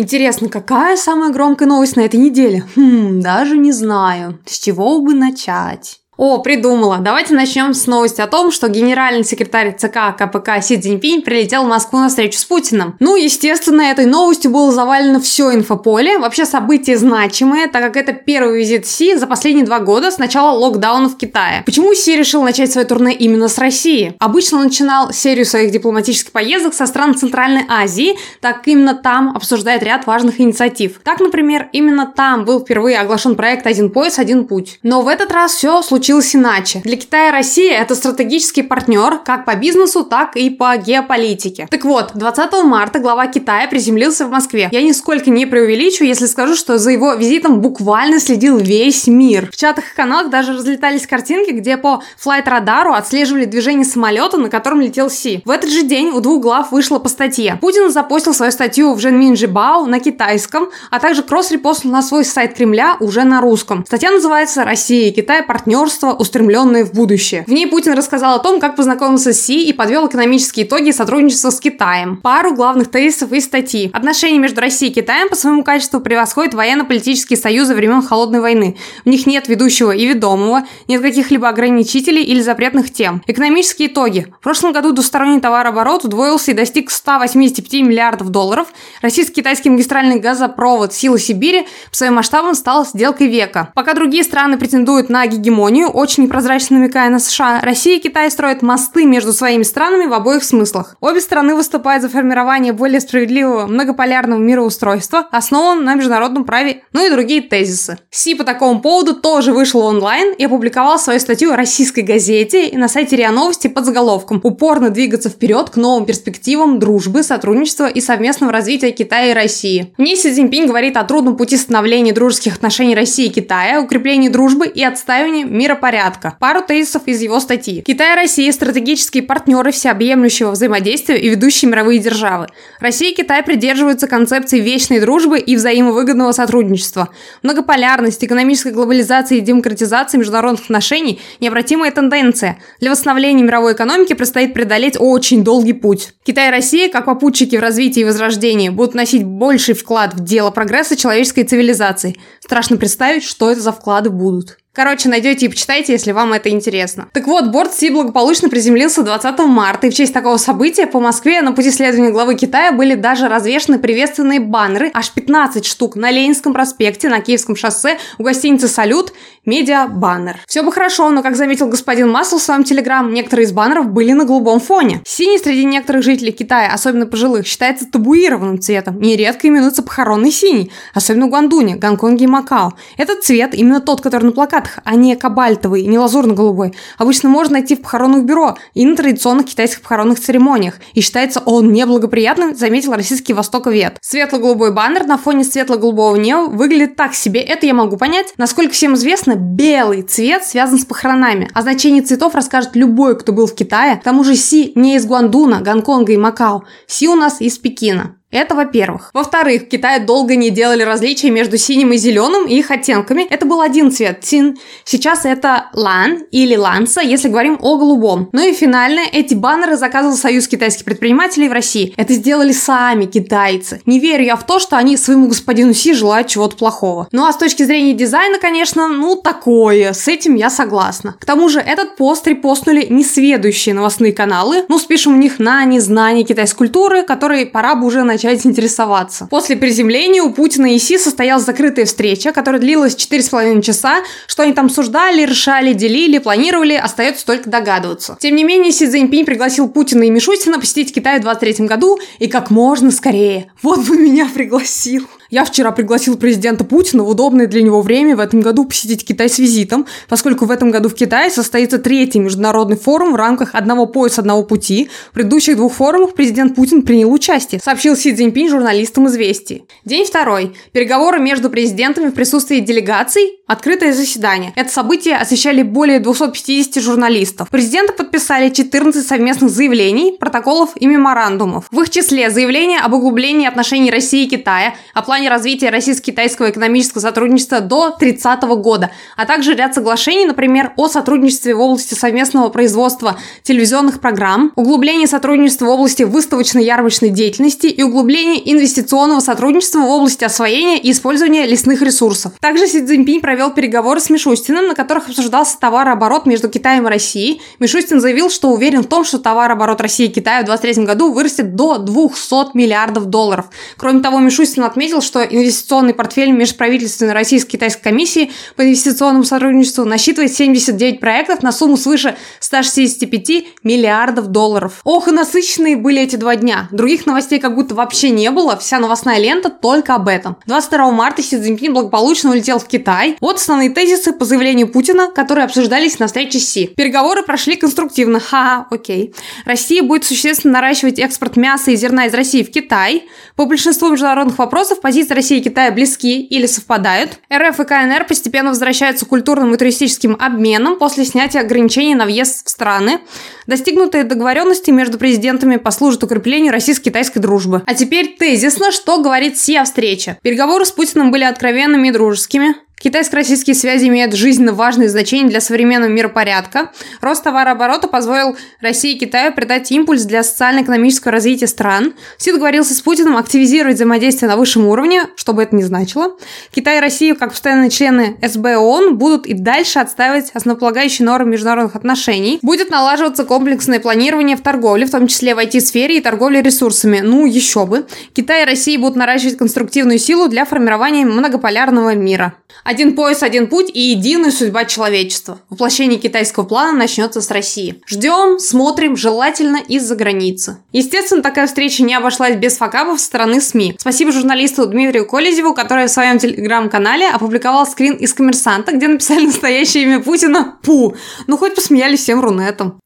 Интересно, какая самая громкая новость на этой неделе? Хм, даже не знаю. С чего бы начать? О, придумала. Давайте начнем с новости о том, что генеральный секретарь ЦК КПК Си Цзиньпинь прилетел в Москву на встречу с Путиным. Ну, естественно, этой новостью было завалено все инфополе. Вообще событие значимое, так как это первый визит Си за последние два года с начала локдауна в Китае. Почему Си решил начать свое турне именно с России? Обычно он начинал серию своих дипломатических поездок со стран Центральной Азии, так как именно там обсуждает ряд важных инициатив. Так, например, именно там был впервые оглашен проект «Один пояс, один путь». Но в этот раз все случилось случилось иначе. Для Китая Россия это стратегический партнер как по бизнесу, так и по геополитике. Так вот, 20 марта глава Китая приземлился в Москве. Я нисколько не преувеличу, если скажу, что за его визитом буквально следил весь мир. В чатах и каналах даже разлетались картинки, где по флайт-радару отслеживали движение самолета, на котором летел Си. В этот же день у двух глав вышло по статье. Путин запостил свою статью в Женмин Жибао на китайском, а также кросс-репостил на свой сайт Кремля уже на русском. Статья называется «Россия и Китай. Партнерство партнерство, устремленное в будущее. В ней Путин рассказал о том, как познакомился с Си и подвел экономические итоги сотрудничества с Китаем. Пару главных тезисов из статьи. Отношения между Россией и Китаем по своему качеству превосходят военно-политические союзы времен Холодной войны. В них нет ведущего и ведомого, нет каких-либо ограничителей или запретных тем. Экономические итоги. В прошлом году двусторонний товарооборот удвоился и достиг 185 миллиардов долларов. Российско-китайский магистральный газопровод «Сила Сибири» по своим масштабам стал сделкой века. Пока другие страны претендуют на гегемонию, очень непрозрачно намекая на США, Россия и Китай строят мосты между своими странами в обоих смыслах. Обе страны выступают за формирование более справедливого многополярного мироустройства, основанного на международном праве, ну и другие тезисы. Си по такому поводу тоже вышел онлайн и опубликовал свою статью в российской газете и на сайте РИА Новости под заголовком «Упорно двигаться вперед к новым перспективам дружбы, сотрудничества и совместного развития Китая и России». В ней Си Цзиньпинь говорит о трудном пути становления дружеских отношений России и Китая, укреплении дружбы и отстаивании мира порядка. Пару тезисов из его статьи. Китай и Россия – стратегические партнеры всеобъемлющего взаимодействия и ведущие мировые державы. Россия и Китай придерживаются концепции вечной дружбы и взаимовыгодного сотрудничества. Многополярность, экономическая глобализация и демократизация международных отношений – необратимая тенденция. Для восстановления мировой экономики предстоит преодолеть очень долгий путь. Китай и Россия, как попутчики в развитии и возрождении, будут носить больший вклад в дело прогресса человеческой цивилизации. Страшно представить, что это за вклады будут. Короче, найдете и почитайте, если вам это интересно. Так вот, борт Си благополучно приземлился 20 марта, и в честь такого события по Москве на пути следования главы Китая были даже развешаны приветственные баннеры, аж 15 штук, на Ленинском проспекте, на Киевском шоссе, у гостиницы «Салют», медиа-баннер. Все бы хорошо, но, как заметил господин Масл в своем телеграм, некоторые из баннеров были на голубом фоне. Синий среди некоторых жителей Китая, особенно пожилых, считается табуированным цветом. Нередко именуется похоронный синий, особенно в Гуандуне, Гонконге и Макао. Этот цвет, именно тот, который на плакатах цветах, а не кабальтовый, не лазурно-голубой, обычно можно найти в похоронных бюро и на традиционных китайских похоронных церемониях. И считается он неблагоприятным, заметил российский востоковед. Светло-голубой баннер на фоне светло-голубого неба выглядит так себе. Это я могу понять. Насколько всем известно, белый цвет связан с похоронами. О значении цветов расскажет любой, кто был в Китае. К тому же Си не из Гуандуна, Гонконга и Макао. Си у нас из Пекина. Это во-первых. Во-вторых, в Китае долго не делали различия между синим и зеленым и их оттенками. Это был один цвет – тин. Сейчас это 蓝 или 蓝色, если говорим о голубом. Ну и финально, эти баннеры заказывал Союз китайских предпринимателей в России. Это сделали сами китайцы. Не верю я в то, что они своему господину Си желают чего-то плохого. Ну а с точки зрения дизайна, конечно, ну такое. С этим я согласна. К тому же этот пост репостнули несведущие новостные каналы. Ну, спишем у них на незнание китайской культуры, которые пора бы уже начать начать интересоваться. После приземления у Путина и Си состоялась закрытая встреча, которая длилась 4,5 часа. Что они там обсуждали, решали, делили, планировали, остается только догадываться. Тем не менее, Си Цзиньпинь пригласил Путина и Мишустина посетить Китай в 2023 году и как можно скорее. Вот бы меня пригласил. Я вчера пригласил президента Путина в удобное для него время в этом году посетить Китай с визитом, поскольку в этом году в Китае состоится третий международный форум в рамках одного пояса одного пути. В предыдущих двух форумах президент Путин принял участие, сообщил Си Цзиньпинь журналистам «Известий». День второй. Переговоры между президентами в присутствии делегаций Открытое заседание. Это событие освещали более 250 журналистов. Президенты подписали 14 совместных заявлений, протоколов и меморандумов. В их числе заявление об углублении отношений России и Китая, о плане развития российско-китайского экономического сотрудничества до 30 года, а также ряд соглашений, например, о сотрудничестве в области совместного производства телевизионных программ, углубление сотрудничества в области выставочно-ярмарочной деятельности и углубление инвестиционного сотрудничества в области освоения и использования лесных ресурсов. Также Си Цзиньпинь провел переговоры с Мишустиным, на которых обсуждался товарооборот между Китаем и Россией. Мишустин заявил, что уверен в том, что товарооборот России и Китая в 2023 году вырастет до 200 миллиардов долларов. Кроме того, Мишустин отметил, что инвестиционный портфель межправительственной российско-китайской комиссии по инвестиционному сотрудничеству насчитывает 79 проектов на сумму свыше 165 миллиардов долларов. Ох, и насыщенные были эти два дня. Других новостей как будто вообще не было, вся новостная лента только об этом. 22 марта Си Цзиньпин благополучно улетел в Китай. Вот основные тезисы по заявлению Путина, которые обсуждались на встрече Си. Переговоры прошли конструктивно. Ха, окей. Россия будет существенно наращивать экспорт мяса и зерна из России в Китай. По большинству международных вопросов позиции России и Китая близки или совпадают. РФ и КНР постепенно возвращаются к культурным и туристическим обменам после снятия ограничений на въезд в страны. Достигнутые договоренности между президентами послужат укреплению российско-китайской дружбы. А теперь тезисно, что говорит Си о встрече. Переговоры с Путиным были откровенными и дружескими. Китайско-российские связи имеют жизненно важное значение для современного миропорядка. Рост товарооборота позволил России и Китаю придать импульс для социально-экономического развития стран. Си договорился с Путиным активизировать взаимодействие на высшем уровне, что бы это ни значило. Китай и Россия, как постоянные члены СБ ООН, будут и дальше отстаивать основополагающие нормы международных отношений. Будет налаживаться комплексное планирование в торговле, в том числе в IT-сфере и торговле ресурсами. Ну, еще бы. Китай и Россия будут наращивать конструктивную силу для формирования многополярного мира. Один пояс, один путь и единая судьба человечества. Воплощение китайского плана начнется с России. Ждем, смотрим, желательно из-за границы. Естественно, такая встреча не обошлась без факапов стороны СМИ. Спасибо журналисту Дмитрию Колезеву, который в своем телеграм-канале опубликовал скрин из коммерсанта, где написали настоящее имя Путина Пу. Ну, хоть посмеялись всем рунетом.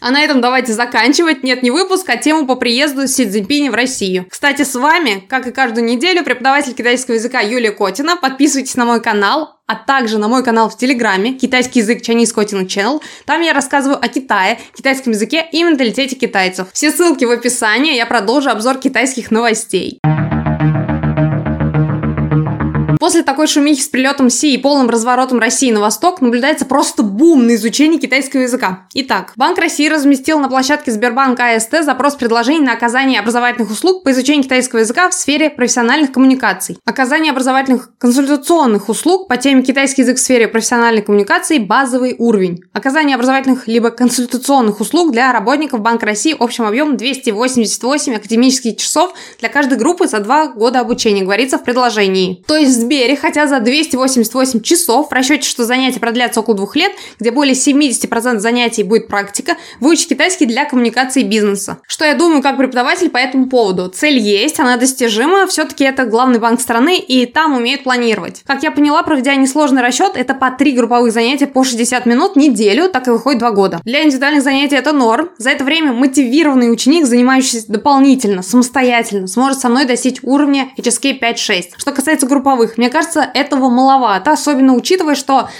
А на этом давайте заканчивать. Нет, не выпуск, а тему по приезду Си Цзиньпиня в Россию. Кстати, с вами, как и каждую неделю, преподаватель китайского языка Юлия Котина. Подписывайтесь на мой канал, а также на мой канал в Телеграме «Китайский язык Chinese Kotina Channel». Там я рассказываю о Китае, китайском языке и менталитете китайцев. Все ссылки в описании, я продолжу обзор китайских новостей. После такой шумихи с прилетом Си и полным разворотом России на восток наблюдается просто бум на изучение китайского языка. Итак, Банк России разместил на площадке Сбербанк АСТ запрос предложений на оказание образовательных услуг по изучению китайского языка в сфере профессиональных коммуникаций. Оказание образовательных консультационных услуг по теме китайский язык в сфере профессиональной коммуникации – базовый уровень. Оказание образовательных либо консультационных услуг для работников Банка России общим объемом 288 академических часов для каждой группы за два года обучения, говорится в предложении. То есть Сбере, хотя за 288 часов, в расчете, что занятия продлятся около двух лет, где более 70% занятий будет практика, выучить китайский для коммуникации бизнеса. Что я думаю как преподаватель по этому поводу? Цель есть, она достижима, все-таки это главный банк страны, и там умеют планировать. Как я поняла, проведя несложный расчет, это по 3 групповых занятия по 60 минут неделю, так и выходит 2 года. Для индивидуальных занятий это норм. За это время мотивированный ученик, занимающийся дополнительно, самостоятельно, сможет со мной достичь уровня HSK 5-6. Что касается групповых, мне кажется, этого маловато, особенно учитывая, что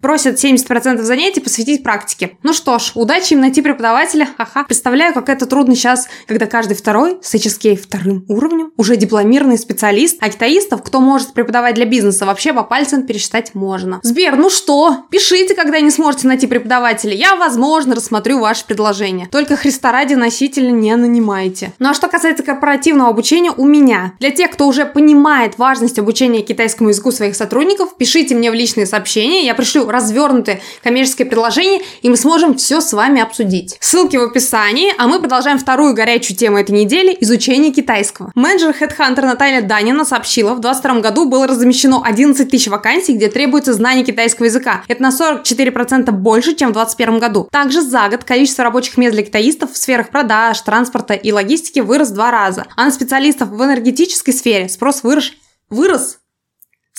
Просят 70% занятий посвятить практике. Ну что ж, удачи им найти преподавателя. Ха-ха. Представляю, как это трудно сейчас, когда каждый второй с HSK вторым уровнем уже дипломированный специалист, а китаистов, кто может преподавать для бизнеса, вообще по пальцам пересчитать можно. Сбер, ну что, пишите, когда не сможете найти преподавателя. Я, возможно, рассмотрю ваше предложение. Только Христа ради носителя не нанимайте. Ну а что касается корпоративного обучения у меня. Для тех, кто уже понимает важность обучения китайскому языку своих сотрудников, пишите мне в личные сообщения, я пришлю развернутое коммерческое предложение, и мы сможем все с вами обсудить. Ссылки в описании, а мы продолжаем вторую горячую тему этой недели – изучение китайского. Менеджер HeadHunter Наталья Данина сообщила, в 2022 году было размещено 11 тысяч вакансий, где требуется знание китайского языка. Это на 44% больше, чем в 2021 году. Также за год количество рабочих мест для китаистов в сферах продаж, транспорта и логистики вырос в два раза. А на специалистов в энергетической сфере спрос вырос, вырос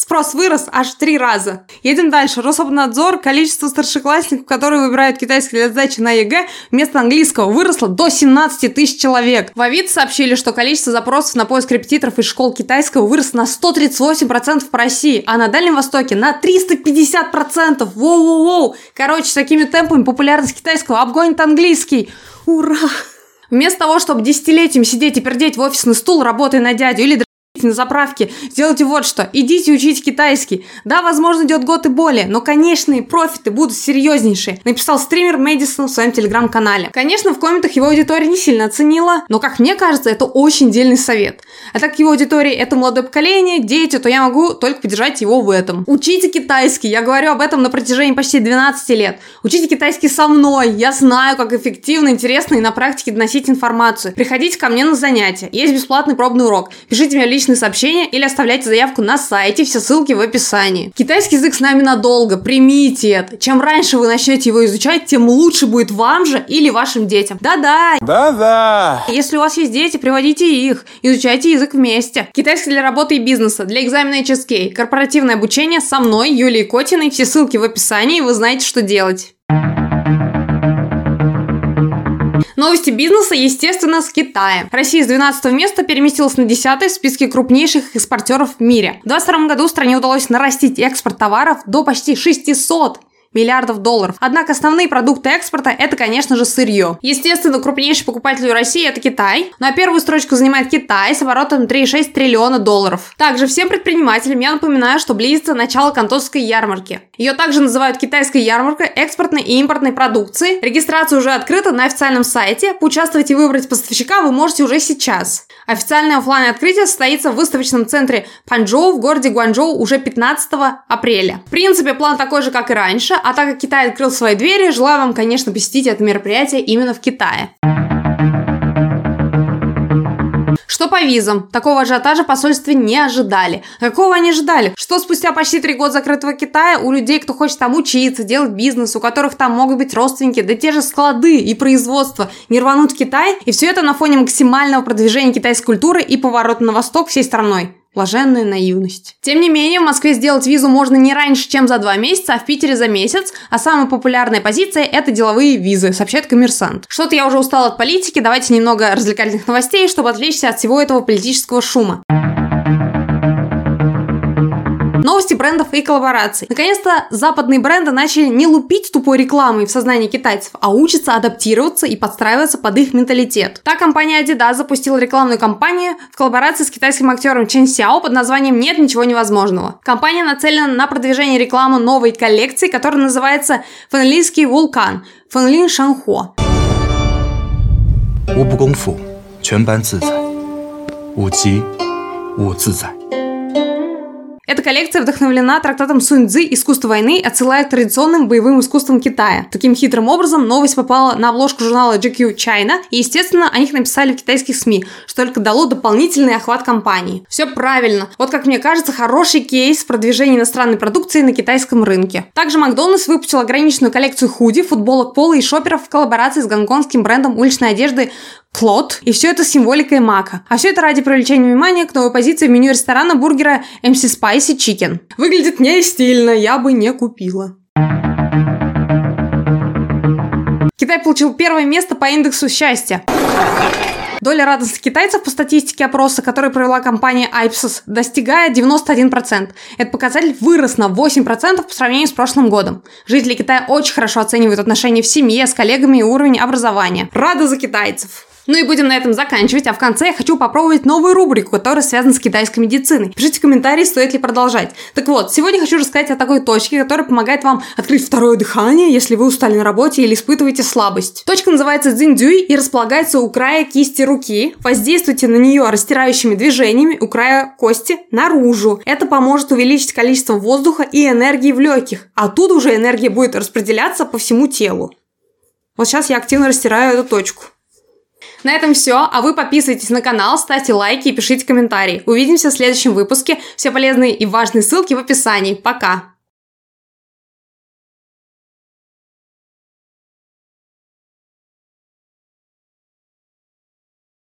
Спрос вырос аж в три раза. Едем дальше. Рособнадзор. Количество старшеклассников, которые выбирают китайский для сдачи на ЕГЭ вместо английского, выросло до 17 тысяч человек. В Авито сообщили, что количество запросов на поиск репетиторов из школ китайского выросло на 138% по России, а на Дальнем Востоке на 350%. Воу-воу-воу. Короче, с такими темпами популярность китайского обгонит английский. Ура! Вместо того, чтобы десятилетиями сидеть и пердеть в офисный стул, работая на дядю или на заправке, сделайте вот что, идите учить китайский. Да, возможно, идет год и более, но конечные профиты будут серьезнейшие, написал стример Мэдисон в своем телеграм-канале. Конечно, в комментах его аудитория не сильно оценила, но, как мне кажется, это очень дельный совет. А так как его аудитория это молодое поколение, дети, то я могу только поддержать его в этом. Учите китайский, я говорю об этом на протяжении почти 12 лет. Учите китайский со мной, я знаю, как эффективно, интересно и на практике доносить информацию. Приходите ко мне на занятия, есть бесплатный пробный урок, пишите мне личные сообщения или оставляйте заявку на сайте, все ссылки в описании. Китайский язык с нами надолго, примите это. Чем раньше вы начнете его изучать, тем лучше будет вам же или вашим детям. Да-да. Да-да. Если у вас есть дети, приводите их, изучайте язык вместе. Китайский для работы и бизнеса, для экзамена HSK, корпоративное обучение со мной, Юлией Котиной, все ссылки в описании, вы знаете, что делать. Новости бизнеса, естественно, с Китая. Россия с 12 места переместилась на 10 в списке крупнейших экспортеров в мире. В 2022 году стране удалось нарастить экспорт товаров до почти 600 миллиардов долларов. Однако основные продукты экспорта это, конечно же, сырье. Естественно, крупнейший покупатель в России это Китай. Ну а первую строчку занимает Китай с оборотом 3,6 триллиона долларов. Также всем предпринимателям я напоминаю, что близится начало Кантонской ярмарки. Ее также называют китайской ярмаркой экспортной и импортной продукции. Регистрация уже открыта на официальном сайте. Поучаствовать и выбрать поставщика вы можете уже сейчас. Официальное офлайн открытие состоится в выставочном центре Панчжоу в городе Гуанчжоу уже 15 апреля. В принципе, план такой же, как и раньше, а так как Китай открыл свои двери, желаю вам, конечно, посетить это мероприятие именно в Китае. Что по визам? Такого ажиотажа посольстве не ожидали. Какого они ожидали? Что спустя почти три года закрытого Китая у людей, кто хочет там учиться, делать бизнес, у которых там могут быть родственники, да те же склады и производства, не рванут в Китай? И все это на фоне максимального продвижения китайской культуры и поворота на восток всей страной. Блаженная наивность. Тем не менее, в Москве сделать визу можно не раньше, чем за два месяца, а в Питере за месяц, а самая популярная позиция – это деловые визы, сообщает коммерсант. Что-то я уже устал от политики, давайте немного развлекательных новостей, чтобы отвлечься от всего этого политического шума. Новости брендов и коллабораций. Наконец-то западные бренды начали не лупить тупой рекламой в сознании китайцев, а учатся адаптироваться и подстраиваться под их менталитет. Так компания Adidas запустила рекламную кампанию в коллаборации с китайским актером Чен Сяо под названием «Нет ничего невозможного». Компания нацелена на продвижение рекламы новой коллекции, которая называется «Фанлинский вулкан» Фанлин Шанхо. 无不功夫，全班自在；五级，我自在。 Эта коллекция вдохновлена трактатом Сунь Цзы «Искусство войны», отсылая к традиционным боевым искусствам Китая. Таким хитрым образом новость попала на обложку журнала GQ China, и, естественно, о них написали в китайских СМИ, что только дало дополнительный охват компании. Все правильно. Вот, как мне кажется, хороший кейс продвижения иностранной продукции на китайском рынке. Также Макдональдс выпустил ограниченную коллекцию худи, футболок пола и шоперов в коллаборации с гонконгским брендом уличной одежды Клод. И все это с символикой мака. А все это ради привлечения внимания к новой позиции в меню ресторана бургера MC Spicy Chicken. Выглядит не стильно, я бы не купила. Китай получил первое место по индексу счастья. Доля радостных китайцев по статистике опроса, который провела компания Ipsos, достигает 91%. Этот показатель вырос на 8% по сравнению с прошлым годом. Жители Китая очень хорошо оценивают отношения в семье с коллегами и уровень образования. Рада за китайцев! Ну и будем на этом заканчивать, а в конце я хочу попробовать новую рубрику, которая связана с китайской медициной. Пишите комментарии, стоит ли продолжать. Так вот, сегодня хочу рассказать о такой точке, которая помогает вам открыть второе дыхание, если вы устали на работе или испытываете слабость. Точка называется дзиндюй и располагается у края кисти руки. Воздействуйте на нее растирающими движениями у края кости наружу. Это поможет увеличить количество воздуха и энергии в легких. Оттуда уже энергия будет распределяться по всему телу. Вот сейчас я активно растираю эту точку. На этом все, а вы подписывайтесь на канал, ставьте лайки и пишите комментарии. Увидимся в следующем выпуске. Все полезные и важные ссылки в описании. Пока!